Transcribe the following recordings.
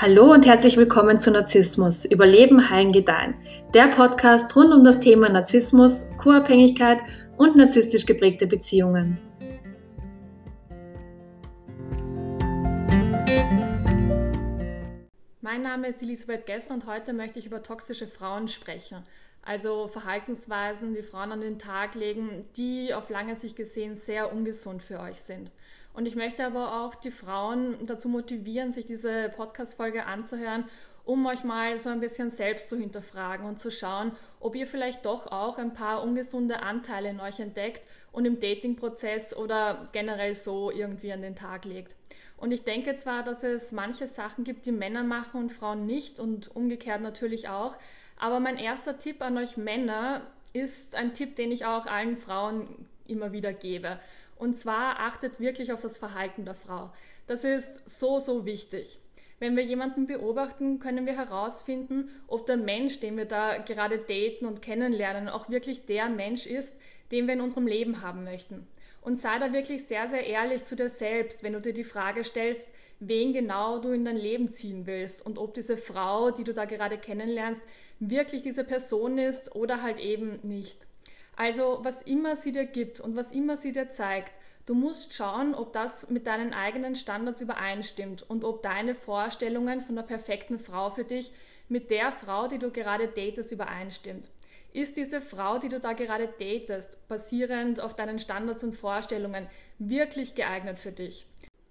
Hallo und herzlich willkommen zu Narzissmus, Überleben, Heilen, Gedeihen. Der Podcast rund um das Thema Narzissmus, Co-Abhängigkeit und narzisstisch geprägte Beziehungen. Mein Name ist Elisabeth Gester und heute möchte ich über toxische Frauen sprechen. Also Verhaltensweisen, die Frauen an den Tag legen, die auf lange Sicht gesehen sehr ungesund für euch sind. Und ich möchte aber auch die Frauen dazu motivieren, sich diese Podcast-Folge anzuhören, um euch mal so ein bisschen selbst zu hinterfragen und zu schauen, ob ihr vielleicht doch auch ein paar ungesunde Anteile in euch entdeckt und im Dating-Prozess oder generell so irgendwie an den Tag legt. Und ich denke zwar, dass es manche Sachen gibt, die Männer machen und Frauen nicht und umgekehrt natürlich auch, aber mein erster Tipp an euch Männer ist ein Tipp, den ich auch allen Frauen immer wieder gebe. Und zwar achtet wirklich auf das Verhalten der Frau. Das ist so, so wichtig. Wenn wir jemanden beobachten, können wir herausfinden, ob der Mensch, den wir da gerade daten und kennenlernen, auch wirklich der Mensch ist, den wir in unserem Leben haben möchten. Und sei da wirklich sehr, sehr ehrlich zu dir selbst, wenn du dir die Frage stellst, wen genau du in dein Leben ziehen willst und ob diese Frau, die du da gerade kennenlernst, wirklich diese Person ist oder halt eben nicht. Also was immer sie dir gibt und was immer sie dir zeigt, du musst schauen, ob das mit deinen eigenen Standards übereinstimmt und ob deine Vorstellungen von der perfekten Frau für dich mit der Frau, die du gerade datest, übereinstimmt. Ist diese Frau, die du da gerade datest, basierend auf deinen Standards und Vorstellungen, wirklich geeignet für dich?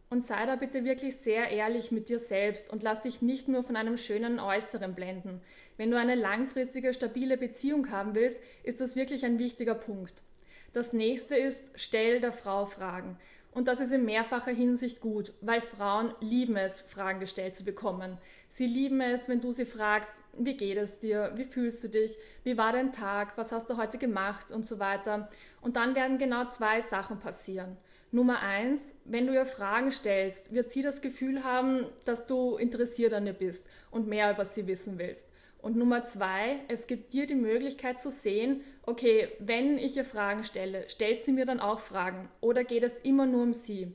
Und sei da bitte wirklich sehr ehrlich mit dir selbst und lass dich nicht nur von einem schönen Äußeren blenden. Wenn du eine langfristige, stabile Beziehung haben willst, ist das wirklich ein wichtiger Punkt. Das nächste ist, stell der Frau Fragen. Und das ist in mehrfacher Hinsicht gut, weil Frauen lieben es, Fragen gestellt zu bekommen. Sie lieben es, wenn du sie fragst, wie geht es dir, wie fühlst du dich, wie war dein Tag, was hast du heute gemacht und so weiter. Und dann werden genau zwei Sachen passieren. Nummer eins, wenn du ihr Fragen stellst, wird sie das Gefühl haben, dass du interessiert an ihr bist und mehr über sie wissen willst. Und Nummer zwei, es gibt dir die Möglichkeit zu sehen, okay, wenn ich ihr Fragen stelle, stellt sie mir dann auch Fragen oder geht es immer nur um sie?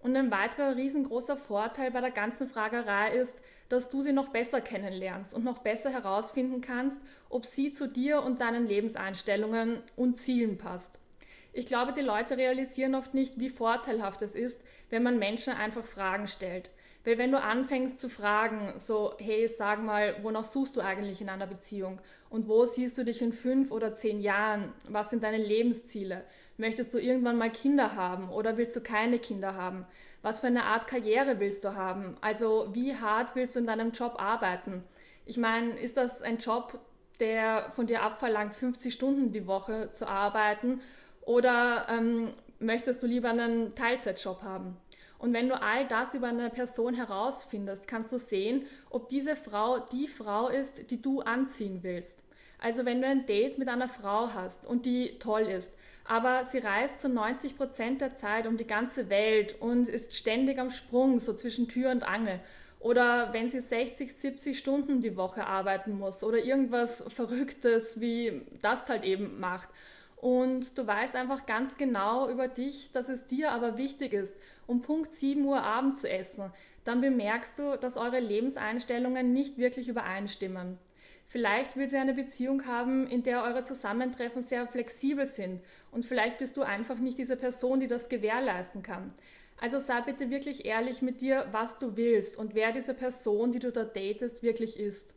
Und ein weiterer riesengroßer Vorteil bei der ganzen Fragerei ist, dass du sie noch besser kennenlernst und noch besser herausfinden kannst, ob sie zu dir und deinen Lebenseinstellungen und Zielen passt. Ich glaube, die Leute realisieren oft nicht, wie vorteilhaft es ist, wenn man Menschen einfach Fragen stellt. Weil wenn du anfängst zu fragen, so, hey, sag mal, wonach suchst du eigentlich in einer Beziehung? Und wo siehst du dich in fünf oder zehn Jahren? Was sind deine Lebensziele? Möchtest du irgendwann mal Kinder haben oder willst du keine Kinder haben? Was für eine Art Karriere willst du haben? Also wie hart willst du in deinem Job arbeiten? Ich meine, ist das ein Job, der von dir abverlangt, 50 Stunden die Woche zu arbeiten? Oder ähm, möchtest du lieber einen Teilzeitjob haben? Und wenn du all das über eine Person herausfindest, kannst du sehen, ob diese Frau die Frau ist, die du anziehen willst. Also wenn du ein Date mit einer Frau hast und die toll ist, aber sie reist zu 90 Prozent der Zeit um die ganze Welt und ist ständig am Sprung, so zwischen Tür und Angel. Oder wenn sie 60, 70 Stunden die Woche arbeiten muss oder irgendwas Verrücktes wie das halt eben macht und du weißt einfach ganz genau über dich, dass es dir aber wichtig ist, um Punkt 7 Uhr Abend zu essen, dann bemerkst du, dass eure Lebenseinstellungen nicht wirklich übereinstimmen. Vielleicht will sie eine Beziehung haben, in der eure Zusammentreffen sehr flexibel sind und vielleicht bist du einfach nicht diese Person, die das gewährleisten kann. Also sei bitte wirklich ehrlich mit dir, was du willst und wer diese Person, die du da datest, wirklich ist.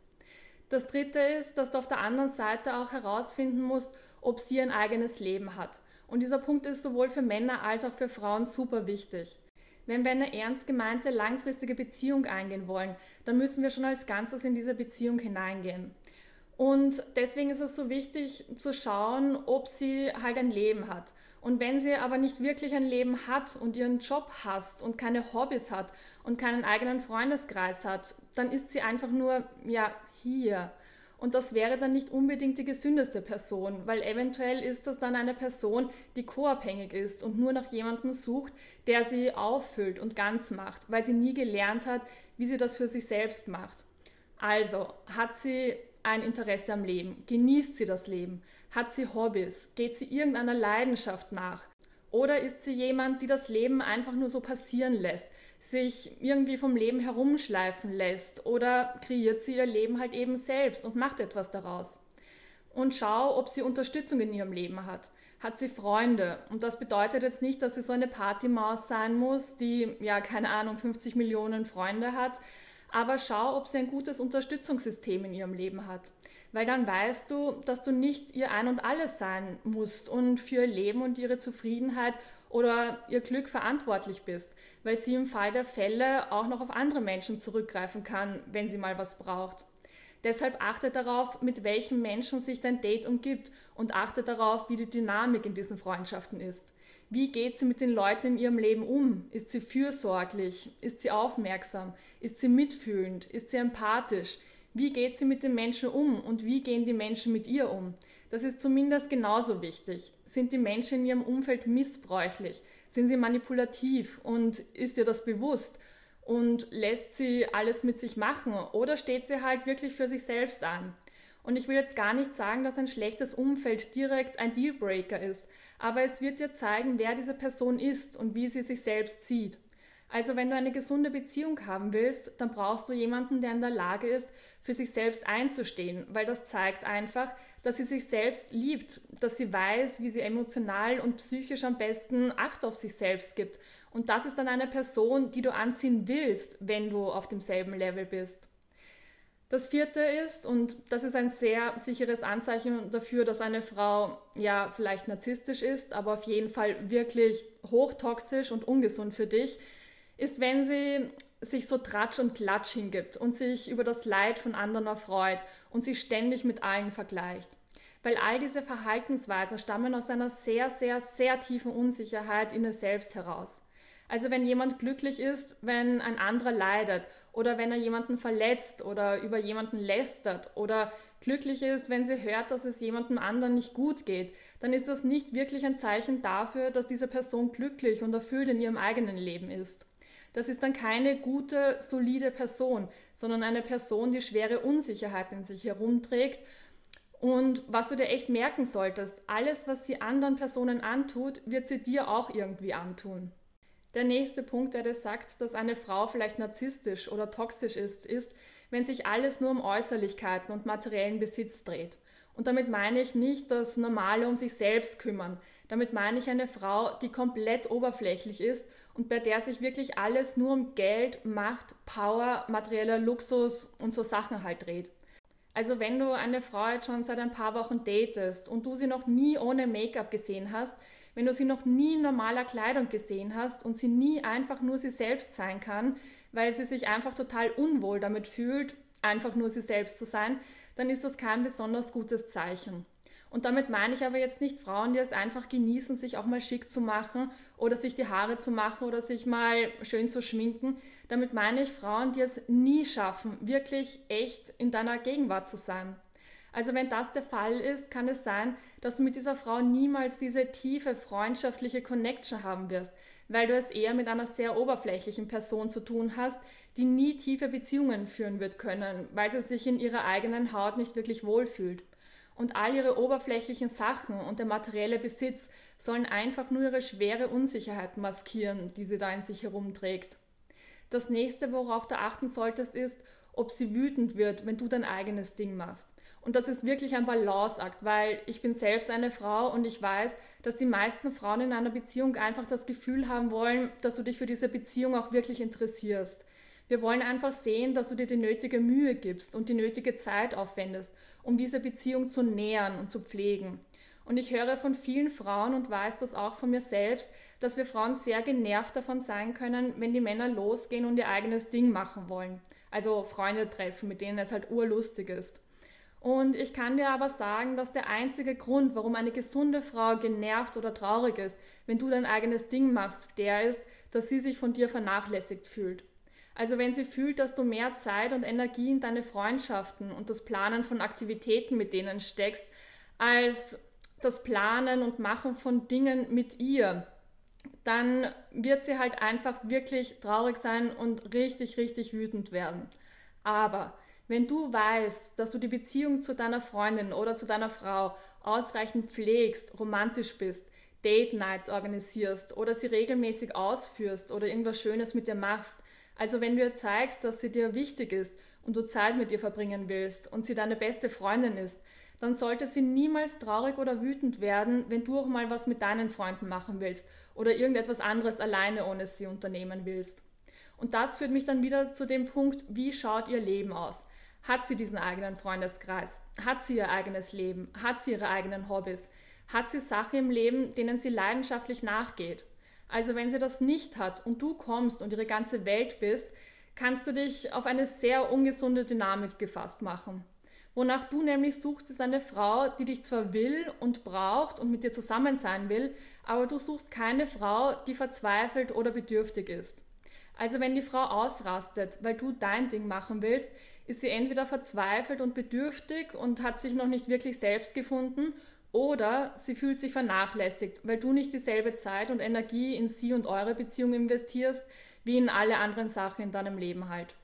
Das dritte ist, dass du auf der anderen Seite auch herausfinden musst, ob sie ein eigenes Leben hat. Und dieser Punkt ist sowohl für Männer als auch für Frauen super wichtig. Wenn wir eine ernst gemeinte langfristige Beziehung eingehen wollen, dann müssen wir schon als Ganzes in diese Beziehung hineingehen. Und deswegen ist es so wichtig zu schauen, ob sie halt ein Leben hat. Und wenn sie aber nicht wirklich ein Leben hat und ihren Job hasst und keine Hobbys hat und keinen eigenen Freundeskreis hat, dann ist sie einfach nur, ja, hier. Und das wäre dann nicht unbedingt die gesündeste Person, weil eventuell ist das dann eine Person, die co-abhängig ist und nur nach jemandem sucht, der sie auffüllt und ganz macht, weil sie nie gelernt hat, wie sie das für sich selbst macht. Also hat sie ein Interesse am Leben? Genießt sie das Leben? Hat sie Hobbys? Geht sie irgendeiner Leidenschaft nach? Oder ist sie jemand, die das Leben einfach nur so passieren lässt, sich irgendwie vom Leben herumschleifen lässt? Oder kreiert sie ihr Leben halt eben selbst und macht etwas daraus? Und schau, ob sie Unterstützung in ihrem Leben hat. Hat sie Freunde? Und das bedeutet jetzt nicht, dass sie so eine Partymaus sein muss, die, ja, keine Ahnung, 50 Millionen Freunde hat, aber schau, ob sie ein gutes Unterstützungssystem in ihrem Leben hat. Weil dann weißt du, dass du nicht ihr Ein und Alles sein musst und für ihr Leben und ihre Zufriedenheit oder ihr Glück verantwortlich bist, weil sie im Fall der Fälle auch noch auf andere Menschen zurückgreifen kann, wenn sie mal was braucht. Deshalb achte darauf, mit welchen Menschen sich dein Date umgibt und achte darauf, wie die Dynamik in diesen Freundschaften ist. Wie geht sie mit den Leuten in ihrem Leben um? Ist sie fürsorglich? Ist sie aufmerksam? Ist sie mitfühlend? Ist sie empathisch? Wie geht sie mit den Menschen um und wie gehen die Menschen mit ihr um? Das ist zumindest genauso wichtig. Sind die Menschen in ihrem Umfeld missbräuchlich? Sind sie manipulativ und ist ihr das bewusst? Und lässt sie alles mit sich machen oder steht sie halt wirklich für sich selbst an? Und ich will jetzt gar nicht sagen, dass ein schlechtes Umfeld direkt ein Dealbreaker ist, aber es wird dir zeigen, wer diese Person ist und wie sie sich selbst sieht. Also wenn du eine gesunde Beziehung haben willst, dann brauchst du jemanden, der in der Lage ist, für sich selbst einzustehen, weil das zeigt einfach, dass sie sich selbst liebt, dass sie weiß, wie sie emotional und psychisch am besten Acht auf sich selbst gibt. Und das ist dann eine Person, die du anziehen willst, wenn du auf demselben Level bist. Das vierte ist, und das ist ein sehr sicheres Anzeichen dafür, dass eine Frau ja vielleicht narzisstisch ist, aber auf jeden Fall wirklich hochtoxisch und ungesund für dich, ist, wenn sie sich so tratsch und klatsch hingibt und sich über das Leid von anderen erfreut und sich ständig mit allen vergleicht. Weil all diese Verhaltensweisen stammen aus einer sehr, sehr, sehr tiefen Unsicherheit in ihr selbst heraus. Also wenn jemand glücklich ist, wenn ein anderer leidet oder wenn er jemanden verletzt oder über jemanden lästert oder glücklich ist, wenn sie hört, dass es jemandem anderen nicht gut geht, dann ist das nicht wirklich ein Zeichen dafür, dass diese Person glücklich und erfüllt in ihrem eigenen Leben ist. Das ist dann keine gute, solide Person, sondern eine Person, die schwere Unsicherheit in sich herumträgt und was du dir echt merken solltest, alles, was sie anderen Personen antut, wird sie dir auch irgendwie antun. Der nächste Punkt, der dir sagt, dass eine Frau vielleicht narzisstisch oder toxisch ist, ist, wenn sich alles nur um Äußerlichkeiten und materiellen Besitz dreht. Und damit meine ich nicht das Normale um sich selbst kümmern. Damit meine ich eine Frau, die komplett oberflächlich ist und bei der sich wirklich alles nur um Geld, Macht, Power, materieller Luxus und so Sachen halt dreht. Also wenn du eine Frau jetzt schon seit ein paar Wochen datest und du sie noch nie ohne Make-up gesehen hast, wenn du sie noch nie in normaler Kleidung gesehen hast und sie nie einfach nur sie selbst sein kann, weil sie sich einfach total unwohl damit fühlt, einfach nur sie selbst zu sein, dann ist das kein besonders gutes Zeichen. Und damit meine ich aber jetzt nicht Frauen, die es einfach genießen, sich auch mal schick zu machen oder sich die Haare zu machen oder sich mal schön zu schminken. Damit meine ich Frauen, die es nie schaffen, wirklich echt in deiner Gegenwart zu sein. Also wenn das der Fall ist, kann es sein, dass du mit dieser Frau niemals diese tiefe freundschaftliche Connection haben wirst, weil du es eher mit einer sehr oberflächlichen Person zu tun hast, die nie tiefe Beziehungen führen wird können, weil sie sich in ihrer eigenen Haut nicht wirklich wohlfühlt und all ihre oberflächlichen Sachen und der materielle Besitz sollen einfach nur ihre schwere Unsicherheit maskieren, die sie da in sich herumträgt. Das nächste, worauf du achten solltest, ist, ob sie wütend wird, wenn du dein eigenes Ding machst. Und das ist wirklich ein Balanceakt, weil ich bin selbst eine Frau und ich weiß, dass die meisten Frauen in einer Beziehung einfach das Gefühl haben wollen, dass du dich für diese Beziehung auch wirklich interessierst. Wir wollen einfach sehen, dass du dir die nötige Mühe gibst und die nötige Zeit aufwendest, um diese Beziehung zu nähern und zu pflegen. Und ich höre von vielen Frauen und weiß das auch von mir selbst, dass wir Frauen sehr genervt davon sein können, wenn die Männer losgehen und ihr eigenes Ding machen wollen. Also Freunde treffen, mit denen es halt urlustig ist. Und ich kann dir aber sagen, dass der einzige Grund, warum eine gesunde Frau genervt oder traurig ist, wenn du dein eigenes Ding machst, der ist, dass sie sich von dir vernachlässigt fühlt. Also wenn sie fühlt, dass du mehr Zeit und Energie in deine Freundschaften und das Planen von Aktivitäten mit denen steckst, als das Planen und Machen von Dingen mit ihr, dann wird sie halt einfach wirklich traurig sein und richtig, richtig wütend werden. Aber wenn du weißt, dass du die Beziehung zu deiner Freundin oder zu deiner Frau ausreichend pflegst, romantisch bist, Date Nights organisierst oder sie regelmäßig ausführst oder irgendwas Schönes mit ihr machst. Also wenn du ihr zeigst, dass sie dir wichtig ist und du Zeit mit ihr verbringen willst und sie deine beste Freundin ist, dann sollte sie niemals traurig oder wütend werden, wenn du auch mal was mit deinen Freunden machen willst oder irgendetwas anderes alleine ohne sie unternehmen willst. Und das führt mich dann wieder zu dem Punkt, wie schaut ihr Leben aus? Hat sie diesen eigenen Freundeskreis? Hat sie ihr eigenes Leben? Hat sie ihre eigenen Hobbys? Hat sie Sachen im Leben, denen sie leidenschaftlich nachgeht? Also wenn sie das nicht hat und du kommst und ihre ganze Welt bist, kannst du dich auf eine sehr ungesunde Dynamik gefasst machen. Wonach du nämlich suchst, ist eine Frau, die dich zwar will und braucht und mit dir zusammen sein will, aber du suchst keine Frau, die verzweifelt oder bedürftig ist. Also wenn die Frau ausrastet, weil du dein Ding machen willst, ist sie entweder verzweifelt und bedürftig und hat sich noch nicht wirklich selbst gefunden, oder sie fühlt sich vernachlässigt, weil du nicht dieselbe Zeit und Energie in sie und eure Beziehung investierst, wie in alle anderen Sachen in deinem Leben halt.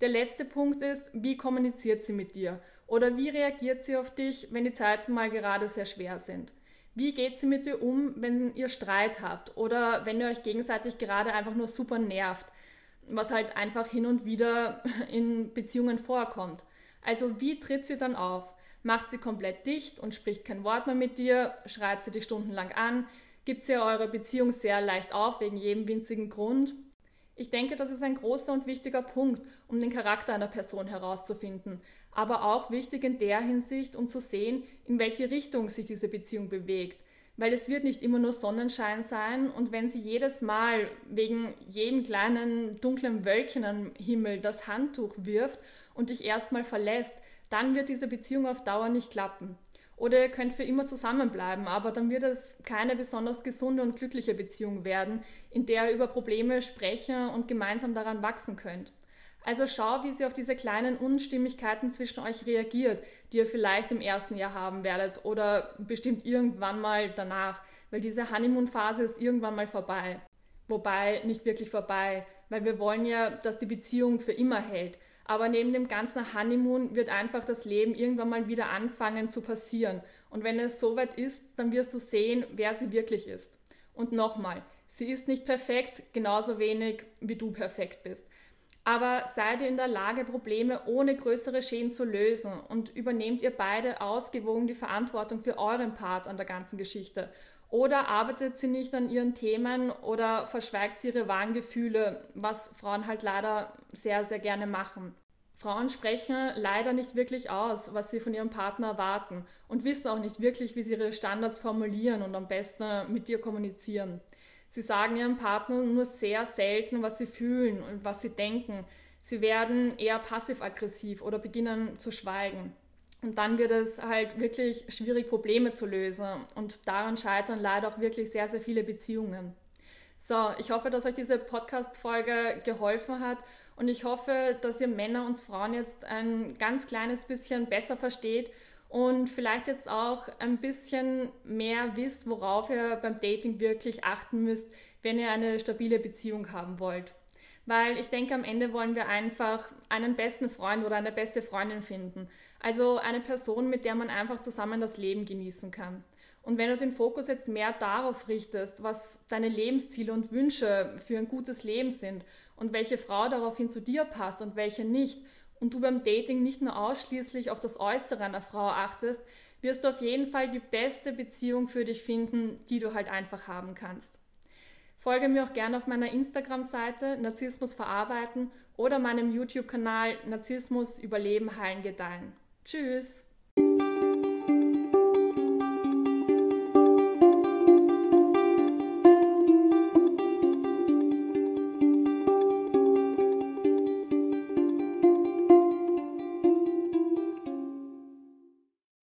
Der letzte Punkt ist, wie kommuniziert sie mit dir? Oder wie reagiert sie auf dich, wenn die Zeiten mal gerade sehr schwer sind? Wie geht sie mit dir um, wenn ihr Streit habt oder wenn ihr euch gegenseitig gerade einfach nur super nervt, was halt einfach hin und wieder in Beziehungen vorkommt? Also wie tritt sie dann auf? Macht sie komplett dicht und spricht kein Wort mehr mit dir? Schreit sie dich stundenlang an? Gibt sie eure Beziehung sehr leicht auf wegen jedem winzigen Grund? Ich denke, das ist ein großer und wichtiger Punkt, um den Charakter einer Person herauszufinden, aber auch wichtig in der Hinsicht, um zu sehen, in welche Richtung sich diese Beziehung bewegt. Weil es wird nicht immer nur Sonnenschein sein und wenn sie jedes Mal wegen jedem kleinen dunklen Wölkchen am Himmel das Handtuch wirft und dich erstmal verlässt, dann wird diese Beziehung auf Dauer nicht klappen. Oder ihr könnt für immer zusammenbleiben, aber dann wird es keine besonders gesunde und glückliche Beziehung werden, in der ihr über Probleme sprechen und gemeinsam daran wachsen könnt. Also schau, wie sie auf diese kleinen Unstimmigkeiten zwischen euch reagiert, die ihr vielleicht im ersten Jahr haben werdet oder bestimmt irgendwann mal danach, weil diese Honeymoon-Phase ist irgendwann mal vorbei. Wobei nicht wirklich vorbei, weil wir wollen ja, dass die Beziehung für immer hält. Aber neben dem ganzen Honeymoon wird einfach das Leben irgendwann mal wieder anfangen zu passieren. Und wenn es soweit ist, dann wirst du sehen, wer sie wirklich ist. Und nochmal, sie ist nicht perfekt, genauso wenig wie du perfekt bist. Aber seid ihr in der Lage, Probleme ohne größere Schäden zu lösen und übernehmt ihr beide ausgewogen die Verantwortung für euren Part an der ganzen Geschichte? Oder arbeitet sie nicht an ihren Themen oder verschweigt sie ihre wahren Gefühle, was Frauen halt leider sehr, sehr gerne machen. Frauen sprechen leider nicht wirklich aus, was sie von ihrem Partner erwarten und wissen auch nicht wirklich, wie sie ihre Standards formulieren und am besten mit dir kommunizieren. Sie sagen ihrem Partner nur sehr selten, was sie fühlen und was sie denken. Sie werden eher passiv-aggressiv oder beginnen zu schweigen. Und dann wird es halt wirklich schwierig, Probleme zu lösen. Und daran scheitern leider auch wirklich sehr, sehr viele Beziehungen. So, ich hoffe, dass euch diese Podcast-Folge geholfen hat und ich hoffe, dass ihr Männer und Frauen jetzt ein ganz kleines bisschen besser versteht und vielleicht jetzt auch ein bisschen mehr wisst, worauf ihr beim Dating wirklich achten müsst, wenn ihr eine stabile Beziehung haben wollt weil ich denke, am Ende wollen wir einfach einen besten Freund oder eine beste Freundin finden. Also eine Person, mit der man einfach zusammen das Leben genießen kann. Und wenn du den Fokus jetzt mehr darauf richtest, was deine Lebensziele und Wünsche für ein gutes Leben sind und welche Frau daraufhin zu dir passt und welche nicht, und du beim Dating nicht nur ausschließlich auf das Äußere einer Frau achtest, wirst du auf jeden Fall die beste Beziehung für dich finden, die du halt einfach haben kannst. Folge mir auch gerne auf meiner Instagram-Seite Narzissmus verarbeiten oder meinem YouTube-Kanal Narzissmus überleben, heilen, gedeihen. Tschüss!